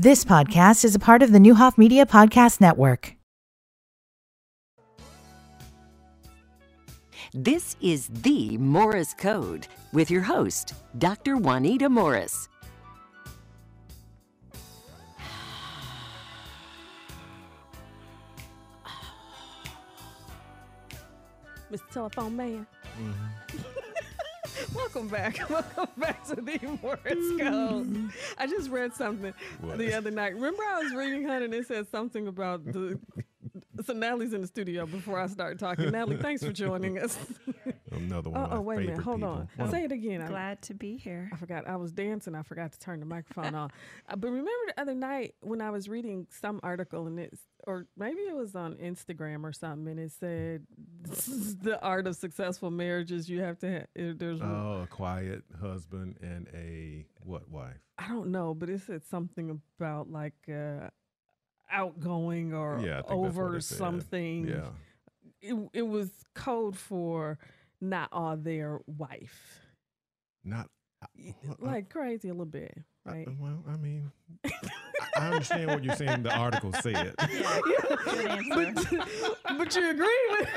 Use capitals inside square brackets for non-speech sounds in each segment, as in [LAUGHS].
This podcast is a part of the Neuhoff Media Podcast Network. This is the Morris Code with your host, Dr. Juanita Morris. [SIGHS] Mr. Telephone Man. Mm-hmm. Welcome back. [LAUGHS] Welcome back to the Morris Code. I just read something What? the other night. Remember, I was reading Hun and it said something about the. So Natalie's in the studio before I start talking. Natalie, thanks for joining us. [LAUGHS] Another one Oh, of oh, wait a minute. Hold people. on. One of- Say it again. I'm Glad to be here. I forgot. I was dancing. I forgot to turn the microphone on. Uh, but remember the other night when I was reading some article and it's, or maybe it was on Instagram or something, and it said [LAUGHS] the art of successful marriages. You have to. Ha- uh, there's. Oh, a quiet husband and a what wife? I don't know, but it said something about like uh, outgoing or Yeah, I think that's what over something. Yeah. It, it was code for not all their wife. Not uh, Y- well, I- Like crazy a little bit, I- right? well, I mean, I, I [LAUGHS] understand what you're saying. The article said. [LAUGHS] Good answer. but, [LAUGHS] but you agree with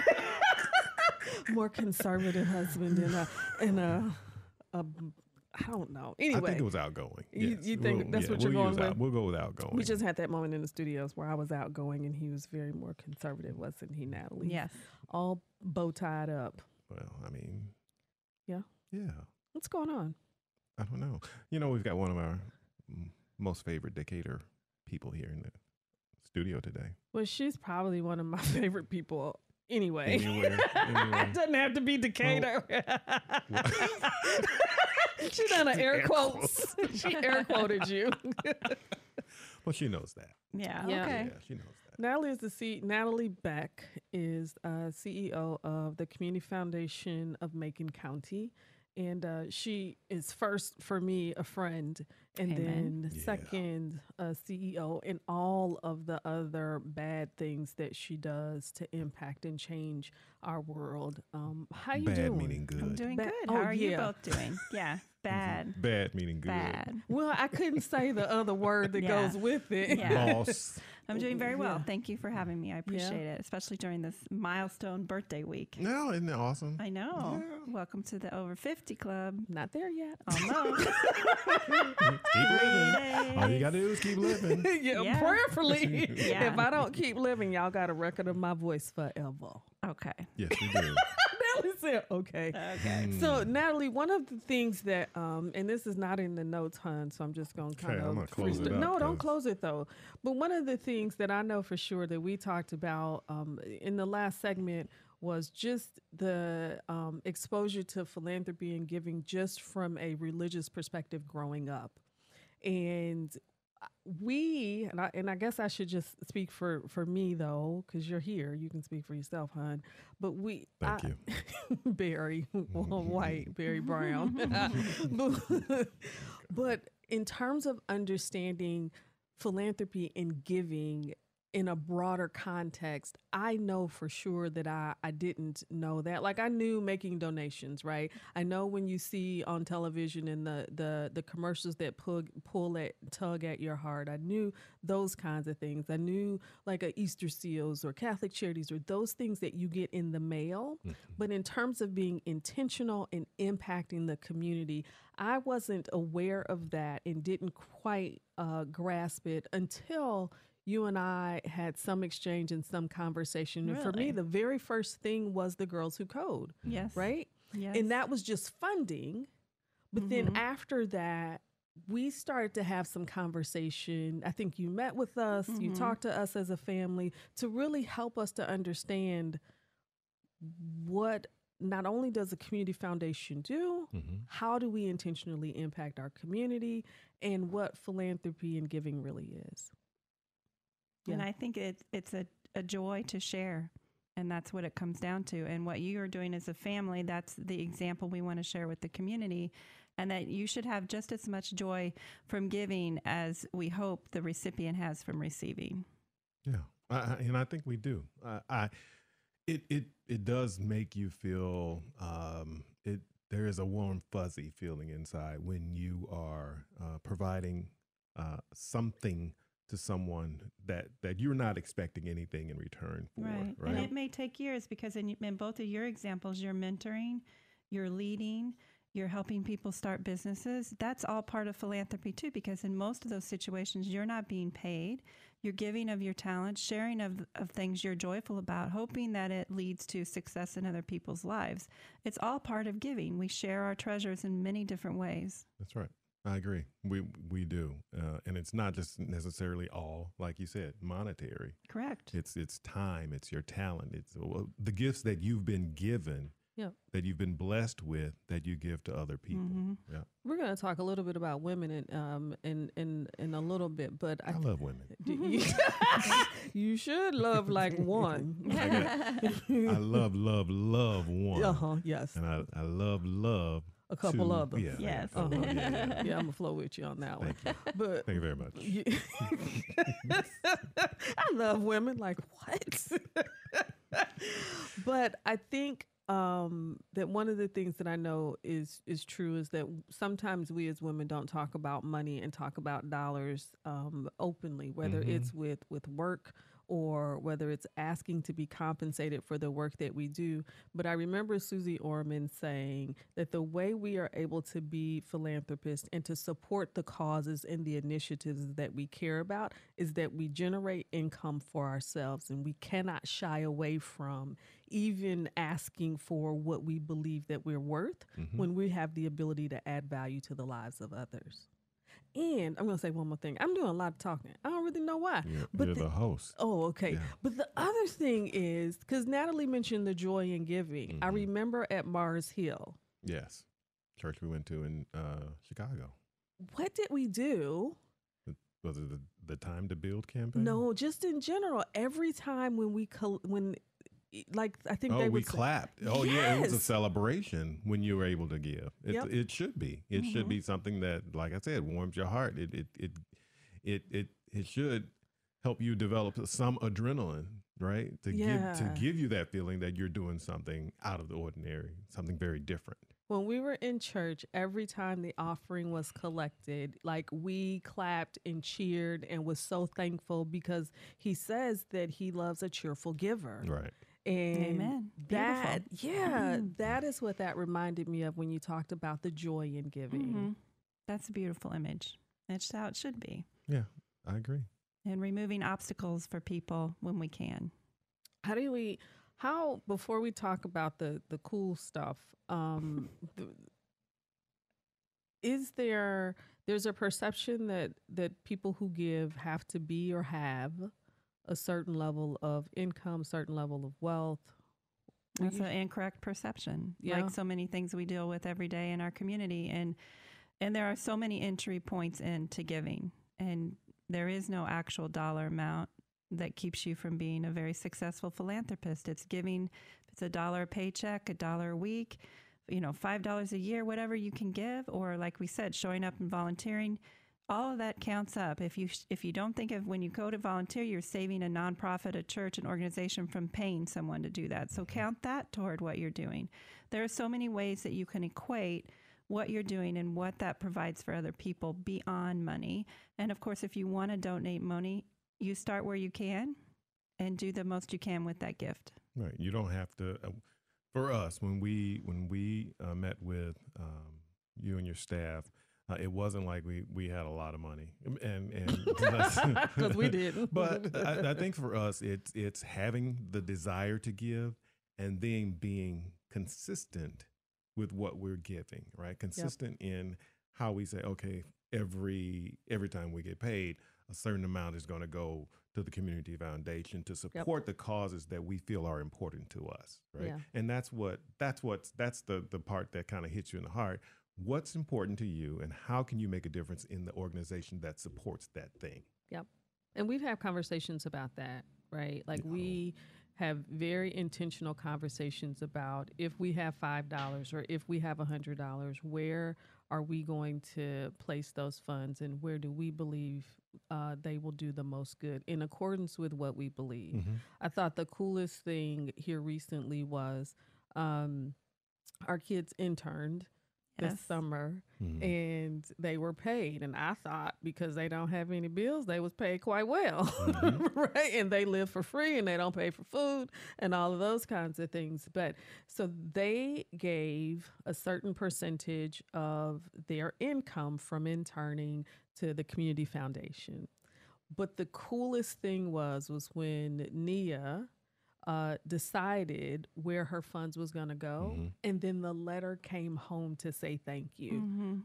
more conservative husband and a and a, a I don't know. Anyway, I think it was outgoing. You- yes. you think that's what you're we'll going use out- with? We'll go with outgoing. we just had that moment in the studios where I was outgoing and he was very more conservative, wasn't he, Natalie? yes. All bow tied up. Well, I mean, Yeah? yeah. What's going on? I don't know. You know, we've got one of our mm, most favorite Decatur people here in the studio today. Well, she's probably one of my [LAUGHS] favorite people anyway. Anywhere, [LAUGHS] anywhere. it doesn't have to be Decatur. [LAUGHS] she done an air Air quotes. she air quoted you. Well, she knows that. Yeah. Yeah. Okay. Yeah, she knows that. Natalie is the C. Natalie Beck is uh, CEO of the Community Foundation of Macon County, and uh, she is first for me a friend, and Amen. then Yeah. second a CEO, and all of the other bad things that she does to impact and change our world. Um, how you Bad doing? meaning good. I'm doing Ba- good. oh, How are you both doing? [LAUGHS] Yeah. Bad. Bad meaning good. Bad. Well, I couldn't say the other word that [LAUGHS] Yeah. goes with it. Yeah. Boss. I'm doing very well. Yeah. Thank you for having me. I appreciate it, especially during this milestone birthday week. No, isn't that awesome? I know. Yeah. Welcome to the over 50 club. Not there yet. Almost. [LAUGHS] keep living. All you got to do is keep living. [LAUGHS] yeah, Yeah. prayerfully. Yeah. [LAUGHS] If I don't keep living, y'all got a record of my voice forever. Okay. Yes, we do. [LAUGHS] Natalie said, okay. Okay. So, Natalie, one of the things that, um, and this is not in the notes, hun, so I'm just going to Okay, kind I'm of. gonna close it up, no, don't close it though. But one of the things that I know for sure that we talked about um, in the last segment was just the um, exposure to philanthropy and giving just from a religious perspective growing up. And we and I and I guess I should just speak for for me though, because you're here. You can speak for yourself, hon. But we, Thank I- you. [LAUGHS] Barry, white, Barry Brown. but, [LAUGHS] [LAUGHS] but in terms of understanding philanthropy and giving in a broader context, I know for sure that I, I didn't know that. Like I knew making donations, right? I know when you see on television and the the the commercials that pull pull at tug at your heart. I knew those kinds of things. I knew like a Easter seals or Catholic charities or those things that you get in the mail. But in terms of being intentional and impacting the community, I wasn't aware of that and didn't quite uh, grasp it until you and I had some exchange and some conversation. And for me, the very first thing was the Girls Who Code, Yes. right? Yes. And that was just funding. But then after that, we started to have some conversation. I think you met with us, you talked to us as a family to really help us to understand what not only does the community foundation do, Mm-hmm. how do we intentionally impact our community and what philanthropy and giving really is. And I think it, it's a, a joy to share. And that's what it comes down to. And what you are doing as a family, that's the example we want to share with the community. And that you should have just as much joy from giving as we hope the recipient has from receiving. Yeah, I, I- and I think we do. I, I it it it does make you feel um, it. There is a warm fuzzy feeling inside when you are uh, providing uh, something to someone that that you're not expecting anything in return for. Right. Right. And it may take years because in, in both of your examples, you're mentoring, you're leading, you're helping people start businesses. That's all part of philanthropy too, because in most of those situations, you're not being paid. You're giving of your talent, sharing of, of things you're joyful about, hoping that it leads to success in other people's lives. It's all part of giving. We share our treasures in many different ways. That's right. I agree. We we do, uh, and it's not just necessarily all, like you said, monetary. Correct. It's it's time. It's your talent. It's uh, the gifts that you've been given, Yep. that you've been blessed with, that you give to other people. Mhm. Yeah, We're going to talk a little bit about women in um in in in a little bit, but I I love women. [LAUGHS] You, [LAUGHS] you should love like one. [LAUGHS] I, got, I love love love one, Uh huh. Yes. and I I love love A couple two. others. Yeah, Yes. Uh-huh. yeah, yeah. Yeah, I'm gonna flow with you on that one. Thank you. But Thank you very much. you, [LAUGHS] I love women. Like what? [LAUGHS] but I think um, that one of the things that I know is is true is that sometimes we as women don't talk about money and talk about dollars um, openly, whether Mhm. it's with with work or whether it's asking to be compensated for the work that we do. But I remember Suze Orman saying that the way we are able to be philanthropists and to support the causes and the initiatives that we care about is that we generate income for ourselves and we cannot shy away from even asking for what we believe that we're worth Mhm. when we have the ability to add value to the lives of others. And I'm going to say one more thing. I'm doing a lot of talking. I don't really know why. You're, but you're the- the host. Oh, okay. Yeah. But the other thing is because Natalie mentioned the joy in giving. I Mhm. remember at Mars Hill, Yes, church we went to in uh, Chicago. what did we do? Was it the, the time to build campaign? No, just in general, every time when we col- when like I think Oh, they we say- clapped. Oh, yeah, it was a celebration when you were able to give. It, Yep. it should be. It should Mhm. be something that, like I said, warms your heart. It it it it it, it should help you develop some adrenaline, right? To give Yeah. to give you that feeling that you're doing something out of the ordinary, something very different. When we were in church, every time the offering was collected, like we clapped and cheered and was so thankful because he says that he loves a cheerful giver. Right. And Amen. that, yeah, Mhm. that is what that reminded me of when you talked about the joy in giving. Mhm. That's a beautiful image. That's how it should be. Yeah, I agree. And removing obstacles for people when we can. How do we? How before we talk about the the cool stuff? Um, [LAUGHS] th- is there there's a perception that that people who give have to be or have a certain level of income, certain level of wealth. That's an incorrect perception. Yeah. Like so many things we deal with every day in our community. And and there are so many entry points into giving. And there is no actual dollar amount that keeps you from being a very successful philanthropist. It's giving it's a dollar a paycheck, a dollar a week, you know, five dollars a year, whatever you can give, or like we said, showing up and volunteering. All of that counts up. If you if you don't think of when you go to volunteer, you're saving a nonprofit, a church, an organization from paying someone to do that. So count that toward what you're doing. There are so many ways that you can equate what you're doing and what that provides for other people beyond money. And of course, if you want to donate money, you start where you can and do the most you can with that gift. Right. You don't have to. Uh, for us, when we when we uh, met with um, you and your staff, uh, it wasn't like we we had a lot of money, and and [LAUGHS] [LAUGHS] 'Cause we didn't. [LAUGHS] but I, I think for us, it's it's having the desire to give, and then being consistent with what we're giving. Right. Consistent in how we say, okay, every every time we get paid, a certain amount is going to go to the community foundation to support the causes that we feel are important to us right Yeah. and that's what that's what that's the the part that kind of hits you in the heart what's important to you and how can you make a difference in the organization that supports that thing Yep. And we've had conversations about that, right? Like Yeah. we have very intentional conversations about if we have five dollars or if we have a hundred dollars, where are we going to place those funds and where do we believe uh, they will do the most good in accordance with what we believe? I thought the coolest thing here recently was um, our kids interned this Yes. summer Mhm. and they were paid and i thought because they don't have any bills they was paid quite well Mhm. [LAUGHS] right and they live for free and they don't pay for food and all of those kinds of things but so they gave a certain percentage of their income from interning to the community foundation but the coolest thing was was when nia uh, decided where her funds was going to go Mhm. and then the letter came home to say thank you hmm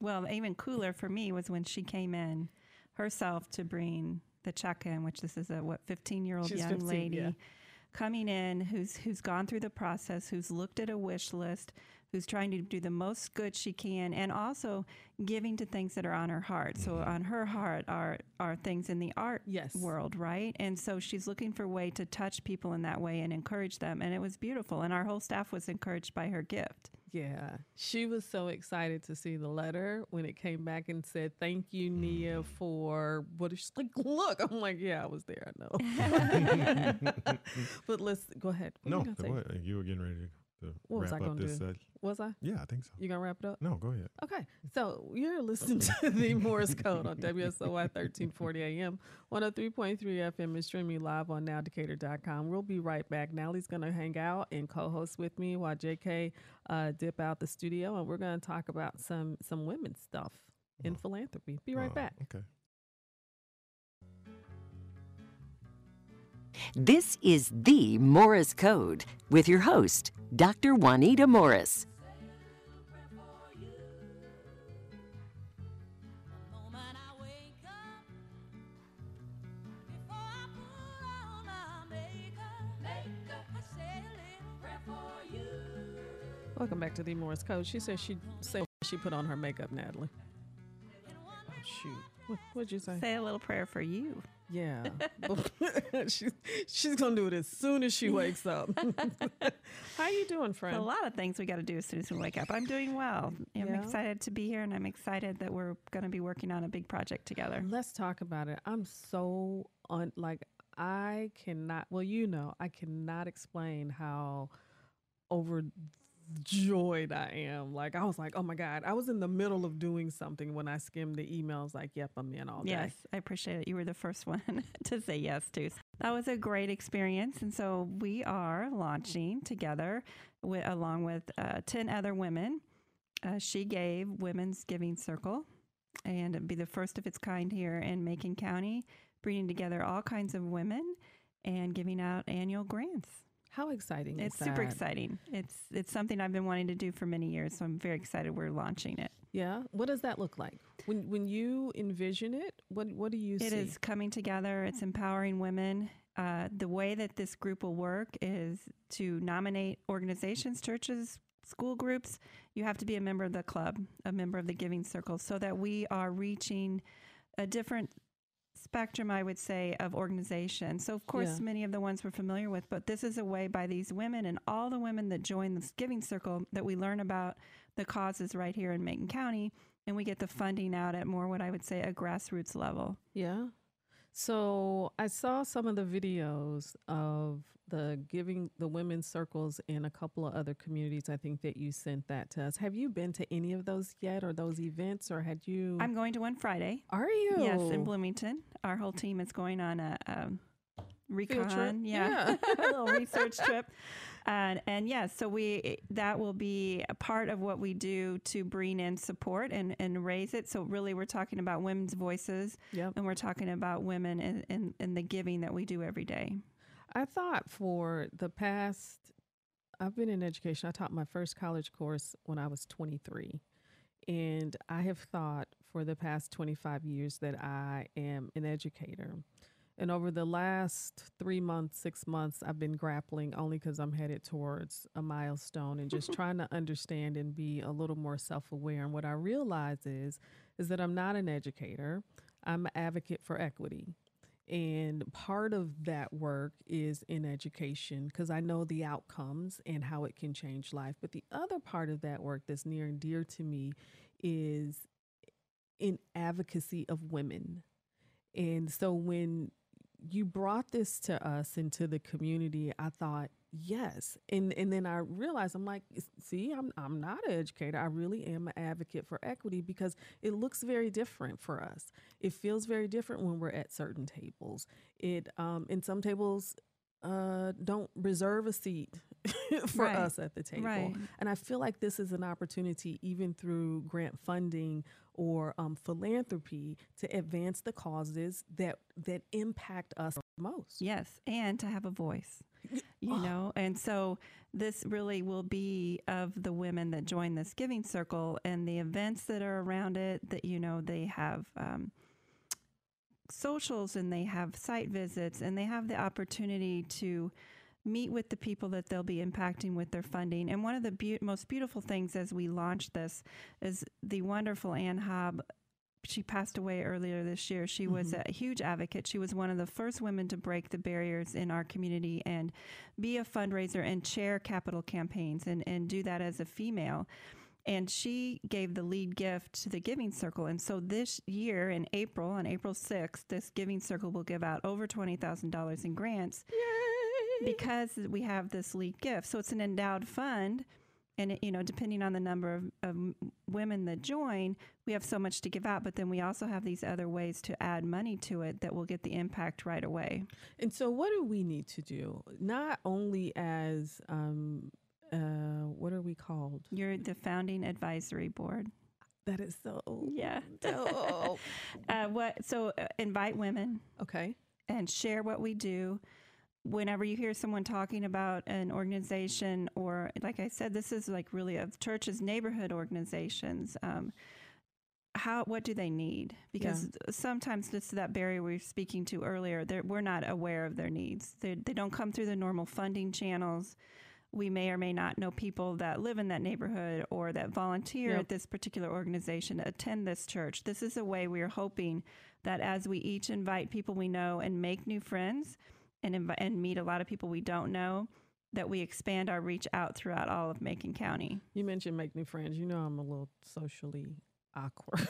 Well, even cooler for me was when she came in herself to bring the check in, which this is a what fifteen year old young 15, lady yeah. coming in who's who's gone through the process, who's looked at a wish list, who's trying to do the most good she can, and also giving to things that are on her heart. So mm-hmm. on her heart are are things in the art Yes. world, right? And so she's looking for a way to touch people in that way and encourage them, and it was beautiful. And our whole staff was encouraged by her gift. Yeah, she was so excited to see the letter when it came back and said, "Thank you, mm-hmm. Nia, for what." She's like, "Look," I'm like, "Yeah, I was there. I know." [LAUGHS] [LAUGHS] but let's go ahead. What No, you gonna you were getting ready to, to What was I up gonna this. do? Was I? yeah, I think so. You gonna wrap it up? No, go ahead. Okay, so you're listening to [LAUGHS] the Morris Code on WSOY 1340 AM, 103.3 FM, and streaming live on nowdecatur.com. We'll be right back. Nally's going to hang out and co-host with me while JK uh, dip out the studio, and we're going to talk about some some women's stuff in Oh. philanthropy. Be right Oh, back. Okay. This is the Morris Code with your host, Dr. Juanita Morris. moment I wake up, before I put on my makeup, makeup, I say a little prayer for you. Welcome back to the Morris Code. She said she said she put on her makeup, Natalie. Oh, shoot. What, what'd you say? Say a little prayer for you. Yeah. [LAUGHS] [LAUGHS] she's, she's going to do it as soon as she wakes up. [LAUGHS] How are you doing, friend? A lot of things we got to do as soon as we wake up. I'm doing well. I'm Yeah. excited to be here, and I'm excited that we're going to be working on a big project together. Let's talk about it. I'm so on like I cannot well you know, I cannot explain how overjoyed I am. Like I was like, "Oh my god, I was in the middle of doing something when I skimmed the emails like, "Yep, I'm in all day." Yes, I appreciate it. You were the first one [LAUGHS] to say yes to. That was a great experience, and so we are launching together, with, along with uh, ten other women. Uh, she gave Women's Giving Circle, and it'd be the first of its kind here in Macon County, bringing together all kinds of women and giving out annual grants. How exciting is It's super exciting. It's it's something I've been wanting to do for many years, so I'm very excited we're launching it. Yeah. What does that look like? When when you envision it, what what do you It see? is coming together. It's empowering women. Uh, the way that this group will work is to nominate organizations, churches, school groups. You have to be a member of the club, a member of the Giving Circle, so that we are reaching a different spectrum, I would say, of organization. So, of course, Yeah. many of the ones we're familiar with, but this is a way by these women and all the women that join this Giving Circle that we learn about the causes right here in Macon County, and we get the funding out at more what I would say a grassroots level. Yeah. So I saw some of the videos of the giving the women's circles in a couple of other communities. I think that you sent that to us. Have you been to any of those yet, or those events, or had you? I'm going to one Friday. Are you? Yes, in Bloomington. Our whole team is going on a um, recon. Yeah, Yeah. [LAUGHS] a little research trip. [LAUGHS] And and yes, so we that will be a part of what we do to bring in support and, and raise it. So really, we're talking about women's voices, Yep. and we're talking about women and, in, in the giving that we do every day. I thought for the past, I've been in education. I taught my first college course when I was 23. And I have thought for the past 25 years that I am an educator. And over the last three months, six months, I've been grappling only because I'm headed towards a milestone and just [LAUGHS] trying to understand and be a little more self aware. And what I realize is, is that I'm not an educator. I'm an advocate for equity. And part of that work is in education because I know the outcomes and how it can change life. But the other part of that work that's near and dear to me is in advocacy of women. And so when you brought this to us into the community, I thought, Yes, and and then I realized I'm like, see, I'm I'm not an educator. I really am an advocate for equity because it looks very different for us. It feels very different when we're at certain tables. It um, in some tables uh, don't reserve a seat [LAUGHS] for Right, us at the table, right. and I feel like this is an opportunity, even through grant funding or um, philanthropy, to advance the causes that that impact us most. Yes, and to have a voice, you know. And so this really will be of the women that join this giving circle and the events that are around it. That you know they have. Um, socials and they have site visits and they have the opportunity to meet with the people that they'll be impacting with their funding. And one of the beau- most beautiful things as we launch this is the wonderful Ann Hobb. She passed away earlier this year. She was mm-hmm. a huge advocate. She was one of the first women to break the barriers in our community and be a fundraiser and chair capital campaigns and, and do that as a female and she gave the lead gift to the Giving Circle. And so this year in April, on April 6th, this Giving Circle will give out over $20,000 in grants Yay! because we have this lead gift. So it's an endowed fund. And, it, you know, depending on the number of, of women that join, we have so much to give out. But then we also have these other ways to add money to it that will get the impact right away. And so, what do we need to do? Not only as um, uh, what are we called? You're the founding advisory board. That is so Yeah. [LAUGHS] dope. uh, what? So uh, invite women. okay. and share what we do. Whenever you hear someone talking about an organization, or like I said, this is like really of churches, neighborhood organizations. Um, how what do they need? Because sometimes just that barrier we were speaking to earlier, they're- we're not aware of their needs. They they don't come through the normal funding channels. We may or may not know people that live in that neighborhood or that volunteer Yep. at this particular organization, attend this church. This is a way we are hoping that as we each invite people we know and make new friends and invi- and meet a lot of people we don't know, that we expand our reach out throughout all of Macon County. You mentioned make new friends. You know I'm a little socially awkward.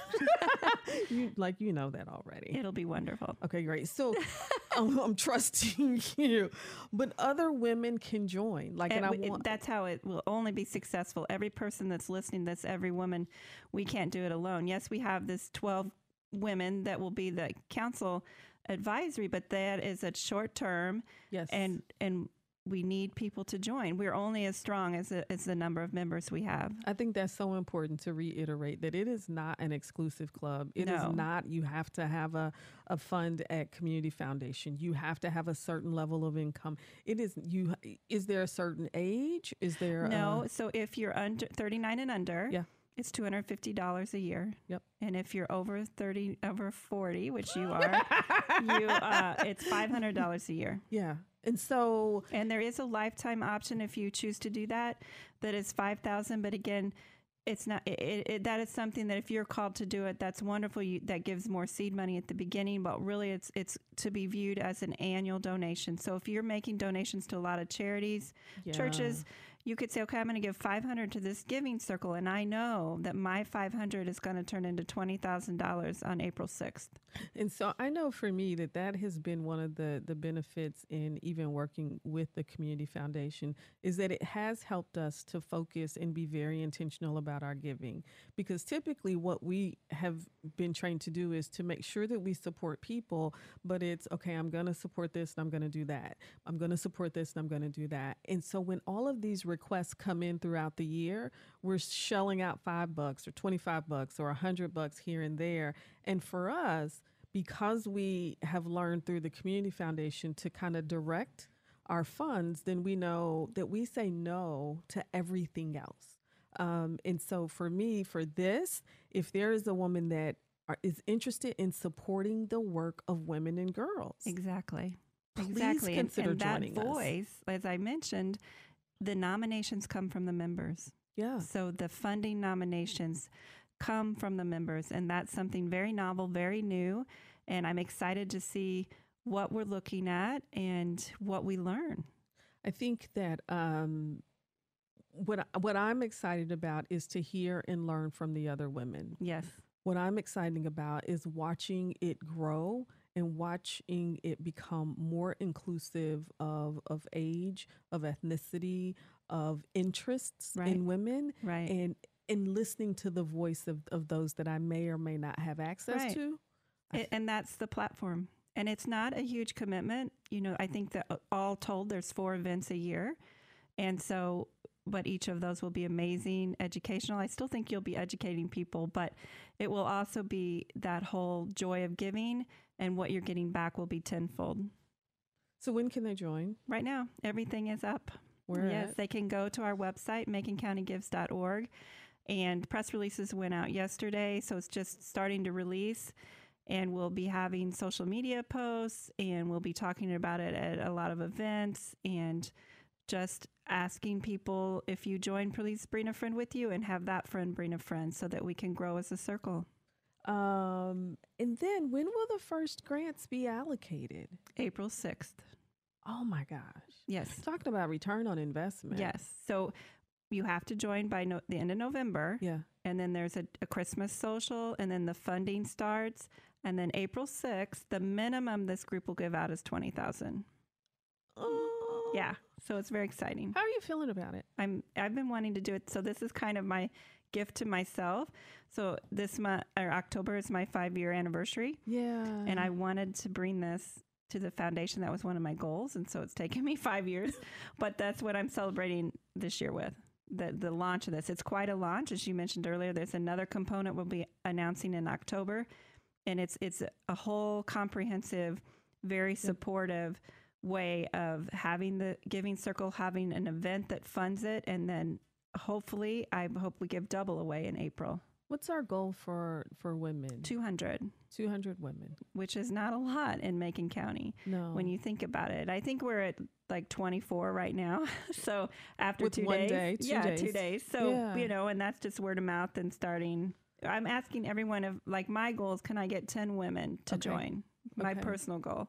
[LAUGHS] you like you know that already. It'll be wonderful. Okay, great. So [LAUGHS] um, I'm trusting [LAUGHS] you, but other women can join. Like, and, And I it- want that's how it will only be successful. Every person that's listening, this every woman, we can't do it alone. Yes, we have this 12 women that will be the council advisory, but that is a short term yes, and and we need people to join. We're only as strong as, the- as the number of members we have. I think that's so important to reiterate that it is not an exclusive club. It is No. not you have to have a, a fund at Community Foundation. You have to have a certain level of income. It is you is there a certain age? Is there No, a, so if you're under 39 and under, Yeah. it's $250 a year. Yep. And if you're over 30 over 40, which you [LAUGHS] are, you uh, it's $500 a year. yeah. And so And there is a lifetime option if you choose to do that. That is five thousand. But again, it's not. It, it, that is something that if you're called to do it, that's wonderful. You, that gives more seed money at the beginning. But really, it's it's to be viewed as an annual donation. So if you're making donations to a lot of charities, churches. You could say, okay, I'm going to give 500 to this giving circle, and I know that my 500 is going to turn into $20,000 on April 6th. And so I know for me that that has been one of the the benefits in even working with the community foundation is that it has helped us to focus and be very intentional about our giving because typically what we have been trained to do is to make sure that we support people but it's okay I'm going to support this and I'm going to do that. I'm going to support this and I'm going to do that. And so when all of these requests come in throughout the year, we're shelling out 5 bucks or 25 bucks or 100 bucks here and there. And for us, because we have learned through the community foundation to kind of direct our funds, then we know that we say no to everything else. Um, and so for me, for this, if there is a woman that are, is interested in supporting the work of women and girls, Exactly. Please exactly. And- consider and, that joining us. voice, as I mentioned, the nominations come from the members. yeah, So the funding nominations come from the members, and that's something very novel, very new. And I'm excited to see what we're looking at and what we learn. I think that um, what what I'm excited about is to hear and learn from the other women. Yes. What I'm excited about is watching it grow and watching it become more inclusive of of age, of ethnicity, of interests Right. in women, Right. and and listening to the voice of, of those that I may or may not have access Right. to. It, and that's the platform. And it's not a huge commitment. You know, I think that uh, all told, there's four events a year. And so, but each of those will be amazing, educational. I still think you'll be educating people, but it will also be that whole joy of giving, and what you're getting back will be tenfold. So when can they join? Right now, everything is up. Where yes, at? they can go to our website, maconcountygives.org. And press releases went out yesterday, so it's just starting to release. And we'll be having social media posts, and we'll be talking about it at a lot of events, and just asking people if you join, please bring a friend with you, and have that friend bring a friend, so that we can grow as a circle. Um, and then when will the first grants be allocated? April sixth. Oh my gosh. Yes. Talking about return on investment. Yes. So you have to join by no- the end of November. Yeah. and then there's a, a Christmas social, and then the funding starts, and then April sixth, the minimum this group will give out is twenty thousand. Oh. Yeah, so it's very exciting. How are you feeling about it? I'm I've been wanting to do it, so this is kind of my gift to myself. So this month or October is my five year anniversary, Yeah. and I wanted to bring this to the foundation. That was one of my goals, and so it's taken me [LAUGHS] five years, but that's what I'm celebrating this year with the the launch of this. It's quite a launch, as you mentioned earlier. There's another component we'll be announcing in October, and it's it's a whole comprehensive, very supportive way of having the Giving Circle having an event that funds it, and then hopefully, I hope we give double away in April, What's our goal for for women? two hundred, 200 women. which is not a lot in Macon County No. when you think about it. I think we're at like 24 right now. [LAUGHS] so after With two one days, day, two yeah, two days. days. So Yeah. you know, and that's just word of mouth and starting. I'm asking everyone of like my goals. can I get 10 women to Okay. join? My Okay. personal goal.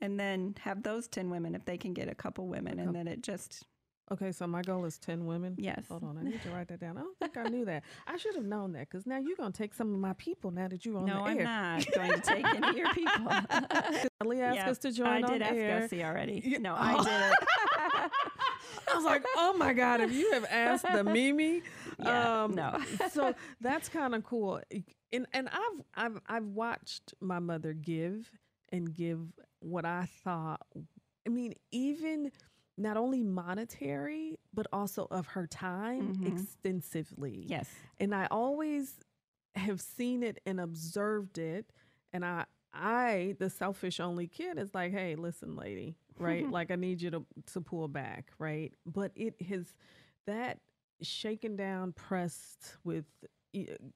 And then have those 10 women if they can get a couple women and then it just Okay, so my goal is 10 women. yes. Hold on, I need to write that down. I don't think I knew that. I should have known that because now you're going to take some of my people now that you're on No, the I'm air. not [LAUGHS] going to take any of your people. [LAUGHS] Ellie asked Yeah, us to join I did ask air. Gussie already. Yeah. No. [LAUGHS] I did it. I was like, oh my God, if you have asked the Mimi. Yeah, um, no. so that's kind of cool. And and I've I've I've watched my mother give and give what I thought I mean, even not only monetary, but also of her time Mhm. extensively. yes. And I always have seen it and observed it. And I I, the selfish only kid, is like, hey, listen, lady, right? [LAUGHS] like I need you to to pull back, right? But it has that shaken down, pressed with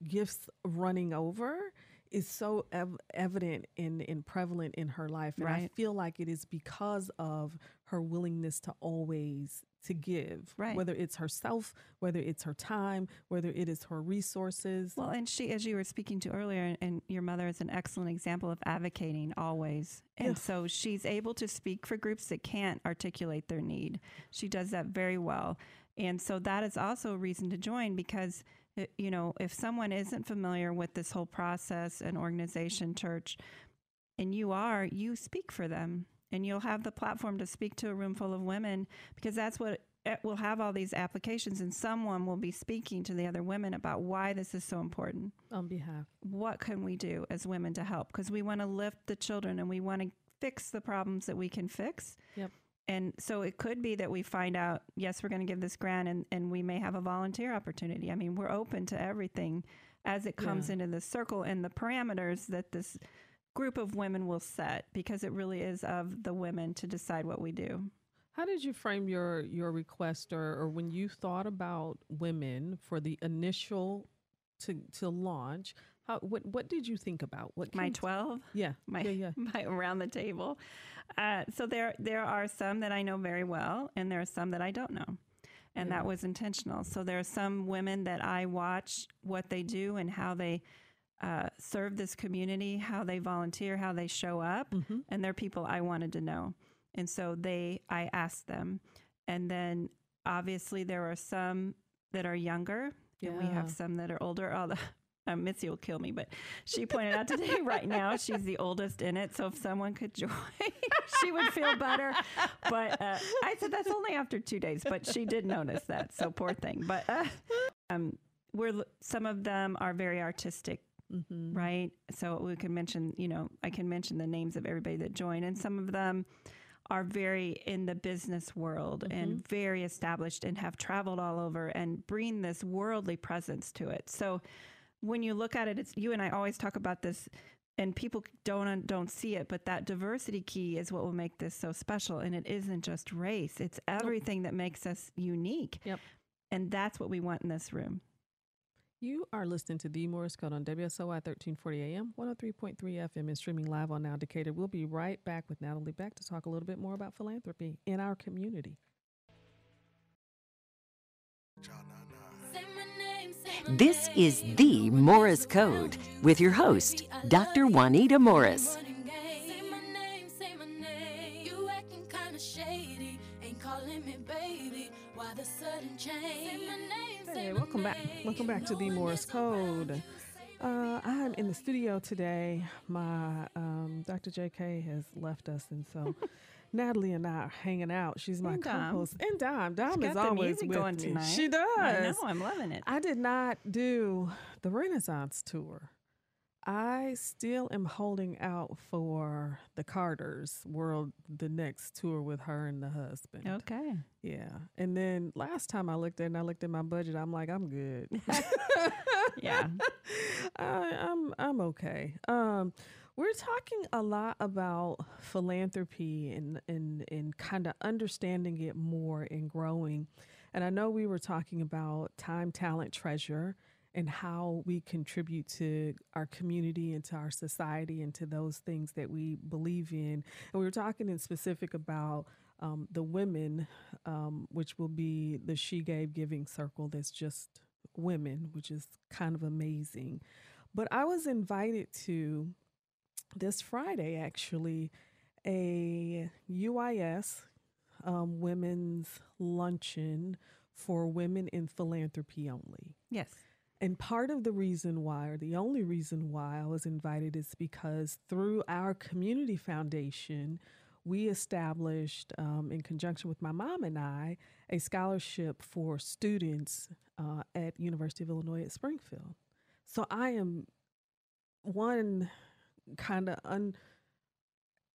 gifts running over is so ev- evident and, and prevalent in her life and i feel like it is because of her willingness to always to give Right. whether it's herself whether it's her time whether it is her resources Well, and she, as you were speaking to earlier, and your mother is an excellent example of advocating always. And Yeah. so she's able to speak for groups that can't articulate their need. She does that very well. And so that is also a reason to join because, Eh, you know, if someone isn't familiar with this whole process and organization, church, and you are, you speak for them and you'll have the platform to speak to a room full of women because that's what eh, it will have all these applications and someone will be speaking to the other women about why this is so important. on behalf What can we do as women to help? Because we want to lift the children and we want to fix the problems that we can fix. Yep. And so it could be that we find out, yes, we're going to give this grant and, and we may have a volunteer opportunity. I mean, we're open to everything as it comes Yeah. into the circle and the parameters that this group of women will set because it really is of the women to decide what we do. How did you frame your your request or, or when you thought about women for the initial to to launch? How what what did you think about? What My 12? yeah my, yeah yeah [LAUGHS] my around the table. Uh, so there there are some that I know very well, and there are some that I don't know, and Yeah. that was intentional. So there are some women that I watch what they do and how they uh, serve this community, how they volunteer, how they show up, mm-hmm. and they're people I wanted to know, and so they I asked them, and then obviously there are some that are younger, and we have some that are older. Although um, Missy will kill me, but she pointed out today, [LAUGHS] right now, she's the oldest in it. So if someone could join, [LAUGHS] she would feel better. But uh, I said that's only after two days, but she did notice that. So poor thing. But uh, um, we're some of them are very artistic Mm-hmm. right? So we can mention, you know, I can mention the names of everybody that joined, and some of them are very in the business world and very established and have traveled all over and bring this worldly presence to it. So when you look at it, it's you and I always talk about this. And people don't don't see it, but that diversity key is what will make this so special. And it isn't just race; it's everything that makes us unique. Yep. And that's what we want in this room. You are listening to The Morris Code on WSOY 1340 AM, 103.3 FM, and streaming live on Now Decatur. We'll be right back with Natalie Beck to talk a little bit more about philanthropy in our community. This is The Morris Code with your host, Dr. Juanita Morris. Say my name, say my name. You acting kinda shady. Ain't calling me baby. Why the sudden change? Say my name, say Hey, welcome back. Welcome back to The Morris Code. Uh, I'm in the studio today. My um, Dr. JK has left us, and so [LAUGHS] Natalie and I are hanging out. She's my And co-host, and Dom. Dom She's is always with going me. tonight. She does. I know, I'm loving it. I did not do the Renaissance tour. I still am holding out for the Carters World, the next tour with her and the husband. Okay. Yeah. And then last time I looked at it and I looked at my budget, I'm like, I'm good. [LAUGHS] Yeah. [LAUGHS] I, I'm I'm okay. Um, we're talking a lot about philanthropy and and and kind of understanding it more and growing. And I know we were talking about time, talent, treasure, and how we contribute to our community and to our society and to those things that we believe in. And we were talking in specific about um, the women, um, which will be the She Gave Giving Circle. That's just women, which is kind of amazing. But I was invited to this Friday, actually, a UIS um, women's luncheon for women in philanthropy only. Yes. And part of the reason why, or the only reason why I was invited, is because through our community foundation, we established, um, in conjunction with my mom and I, a scholarship for students uh, at University of Illinois at Springfield. So I am one kind of un.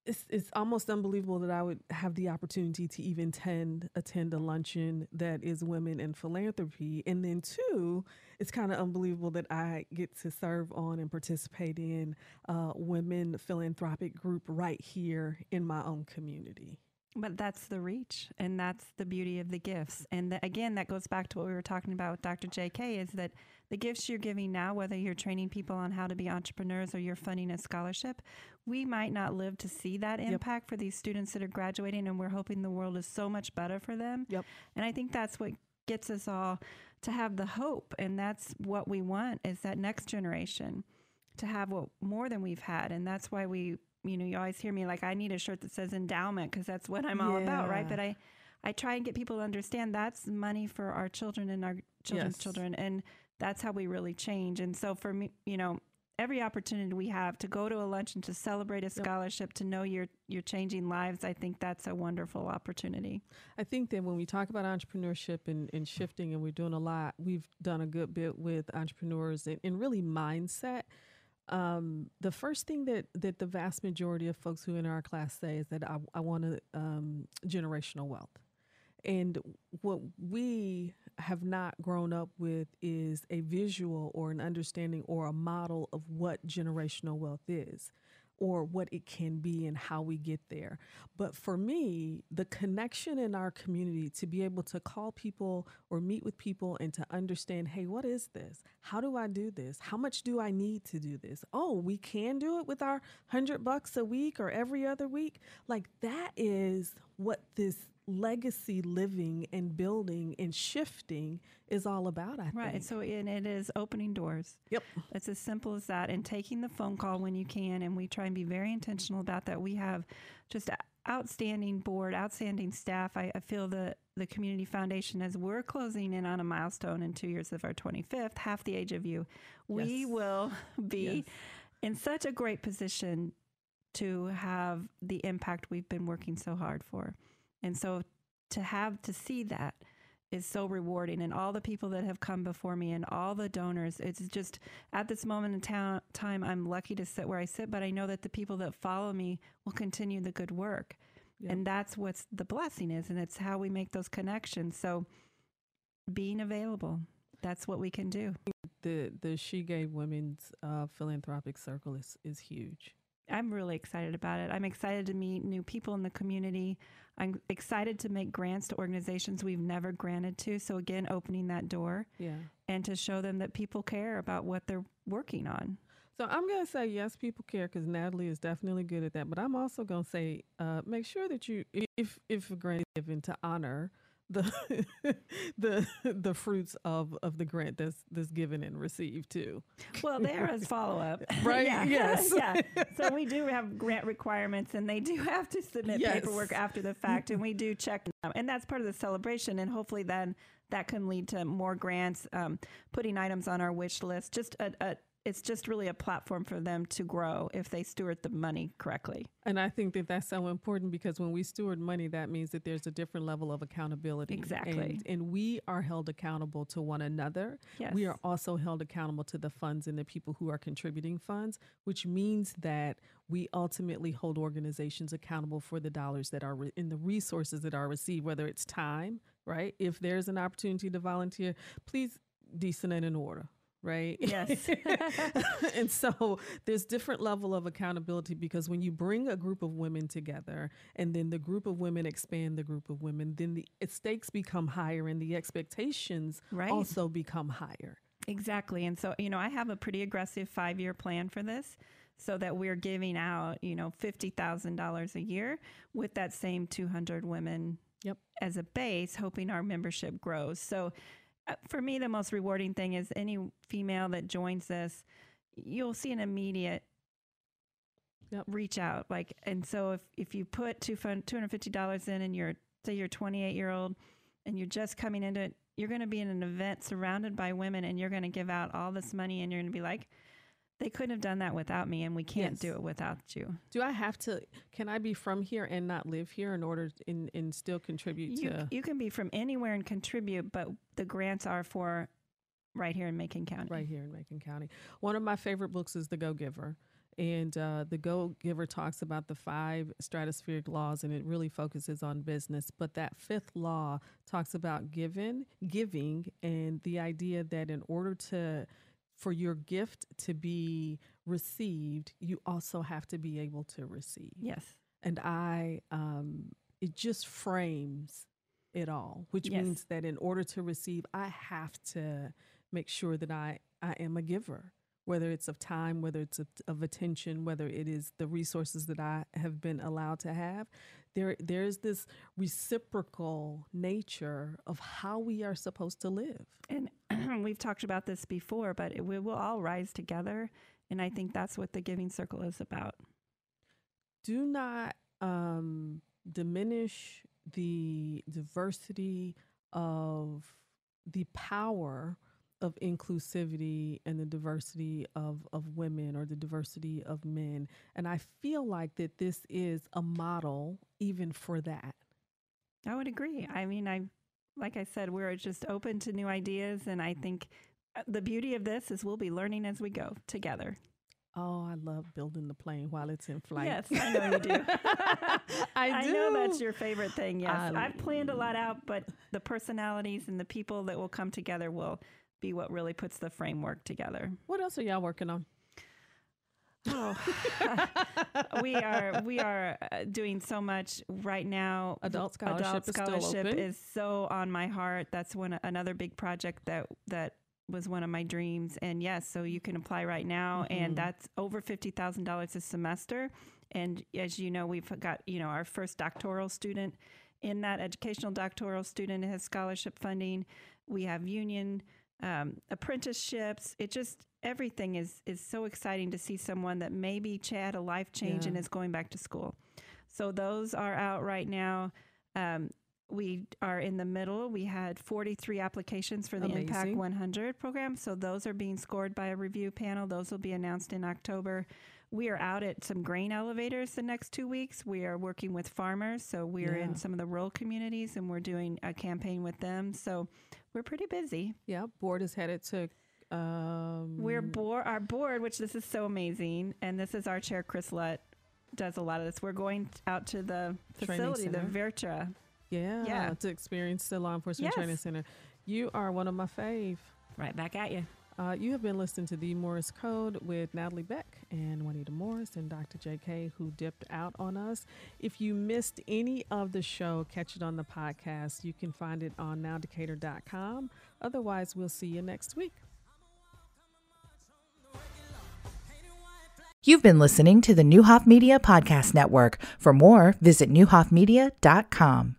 It's, it's almost unbelievable that I would have the opportunity to even attend attend a luncheon that is women in philanthropy, and then two, it's kind of unbelievable that I get to serve on and participate in a women philanthropic group right here in my own community. But that's the reach, and that's the beauty of the gifts. And the, again, that goes back to what we were talking about with Dr. JK is that the gifts you're giving now, whether you're training people on how to be entrepreneurs or you're funding a scholarship, we might not live to see that impact for these students that are graduating, and we're hoping the world is so much better for them. Yep. And I think that's what gets us all to have the hope, and that's what we want is that next generation to have what more than we've had, and that's why we, you know, you always hear me like I need a shirt that says endowment because that's what I'm all about, right? But I, I try and get people to understand that's money for our children and our children's Yes. children, and that's how we really change. And so for me, you know. Every opportunity we have to go to a luncheon to celebrate a scholarship to know you're you're changing lives, I think that's a wonderful opportunity. I think that when we talk about entrepreneurship and, and shifting, and we're doing a lot, we've done a good bit with entrepreneurs and, and really mindset. Um, the first thing that, that the vast majority of folks who in our class say is that I, I want a um, generational wealth. And what we have not grown up with is a visual or an understanding or a model of what generational wealth is or what it can be and how we get there. But for me, the connection in our community to be able to call people or meet with people and to understand, hey, what is this? How do I do this? How much do I need to do this? Oh, we can do it with our 100 bucks a week or every other week. Like that is what this legacy living and building and shifting is all about, I Right. think. So and it is opening doors. Yep. It's as simple as that and taking the phone call when you can and we try and be very intentional about that. We have just outstanding board, outstanding staff. I, I feel the the community foundation as we're closing in on a milestone in two years of our 25th, half the age of you, we Yes. will [LAUGHS] be Yes. in such a great position to have the impact we've been working so hard for. And so to have to see that is so rewarding and all the people that have come before me and all the donors it's just at this moment in ta- time i'm lucky to sit where i sit but i know that the people that follow me will continue the good work Yeah. and that's what the blessing is and it's how we make those connections so being available that's what we can do The the She Gave Women's uh, Philanthropic Circle is is huge. I'm really excited about it. I'm excited to meet new people in the community. I'm excited to make grants to organizations we've never granted to. So, again, opening that door Yeah. and to show them that people care about what they're working on. So I'm going to say yes, people care because Natalie is definitely good at that. But I'm also going to say uh, make sure that you, if if a grant is given to honor the [LAUGHS] the the fruits of of the grant that's that's given and received too. Well, there is [LAUGHS] follow up. [LAUGHS] Right, yeah. yes. yeah. So, we do have grant requirements and they do have to submit Yes. paperwork after the fact. And we do check them. And that's part of the celebration. And hopefully, then that can lead to more grants, um, putting items on our wish list. Just a, a, it's just really a platform for them to grow if they steward the money correctly. And I think that that's so important because when we steward money, that means that there's a different level of accountability. Exactly. And, and we are held accountable to one another. Yes. We are also held accountable to the funds and the people who are contributing funds, which means that we ultimately hold organizations accountable for the dollars that are re- in the resources that are received, whether it's time, right? If there's an opportunity to volunteer, please decent and in order. Right. Yes. [LAUGHS] [LAUGHS] and so there's different level of accountability because when you bring a group of women together and then the group of women expand the group of women, then the stakes become higher and the expectations Right. also become higher. Exactly. And so, you know, I have a pretty aggressive five year plan for this so that we're giving out, you know, $50,000 a year with that same 200 women Yep. as a base, hoping our membership grows. So, Uh, for me, the most rewarding thing is any female that joins this, you'll see an immediate Yep. reach out. Like, and so if, if you put two fun, $250 in and you're, say you're 28 year old and you're just coming into it, you're going to be in an event surrounded by women and you're going to give out all this money and you're going to be like, they couldn't have done that without me and we can't Yes. do it without you. Do I have to? Can I be from here and not live here in order and, and still contribute You, to? you can be from anywhere and contribute, but the grants are for right here in Macon County. right here in Macon County. One of my favorite books is The Go Giver. And uh, The Go Giver talks about the five stratospheric laws and it really focuses on business. But that fifth law talks about giving, giving, and the idea that in order to for your gift to be received, you also have to be able to receive. Yes. And I, um, it just frames it all, which Yes. means that in order to receive, I have to make sure that I, I am a giver, whether it's of time, whether it's of, of attention, whether it is the resources that I have been allowed to have. There, there's this reciprocal nature of how we are supposed to live. And [CLEARS THROAT] we've talked about this before, but it, we will all rise together. And I think that's what the Giving Circle is about. do not um, diminish the diversity of the power of inclusivity and the diversity of, of women or the diversity of men. And I feel like that this is a model even for that. I would agree. I mean, I, like I said, we're just open to new ideas. And I think uh, the beauty of this is we'll be learning as we go together. Oh, I love building the plane while it's in flight. Yes, I know you do. [LAUGHS] I do. know that's your favorite thing. Yes. I- I've planned a lot out, but the personalities and the people that will come together will be what really puts the framework together. What else are y'all working on? Oh, [LAUGHS] we are we are uh, doing so much right now. Adult scholarship Adult is scholarship open. is so on my heart. That's one another big project that that was one of my dreams. And yes, so you can apply right now, Mm-hmm. and that's over fifty thousand dollars a semester. And as you know, we've got you know our first doctoral student in that educational doctoral student has scholarship funding. We have union um, apprenticeships. It just everything is is so exciting to see someone that maybe had a life change and is going back to school. So those are out right now. Um, we are in the middle. We had 43 applications for the Impact 100 program. So those are being scored by a review panel. Those will be announced in October. We are out at some grain elevators the next two weeks. We are working with farmers. So we're Yeah. in some of the rural communities and we're doing a campaign with them. So we're pretty busy. Yeah, board is headed to. Um, We're board our board, which this is so amazing, and this is our chair, Chris Lutt, does a lot of this. We're going out to the facility, the. Vertra. yeah, Yeah. to experience the law enforcement Yes. training center. You are one of my fave. Right back at you. Uh, you have been listening to the Morris Code with Natalie Beck and Juanita Morris and Dr. JK, who dipped out on us. If you missed any of the show, catch it on the podcast. You can find it on nowdecatur.com. Otherwise, we'll see you next week. You've been listening to the Neuhoff Media Podcast Network. For more, visit neuhoffmedia.com.